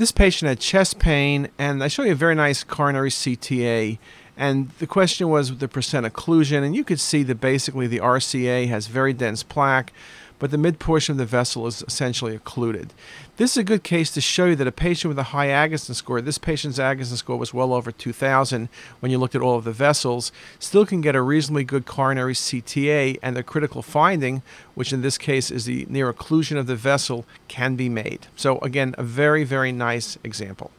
This patient had chest pain, and I show you a very nice coronary CTA. And the question was the percent occlusion, and you could see that basically the RCA has very dense plaque, but the mid portion of the vessel is essentially occluded. This is a good case to show you that a patient with a high Agatston score, this patient's Agatston score was well over 2,000 when you looked at all of the vessels, still can get a reasonably good coronary CTA, and the critical finding, which in this case is the near occlusion of the vessel, can be made. So, again, a very, very nice example.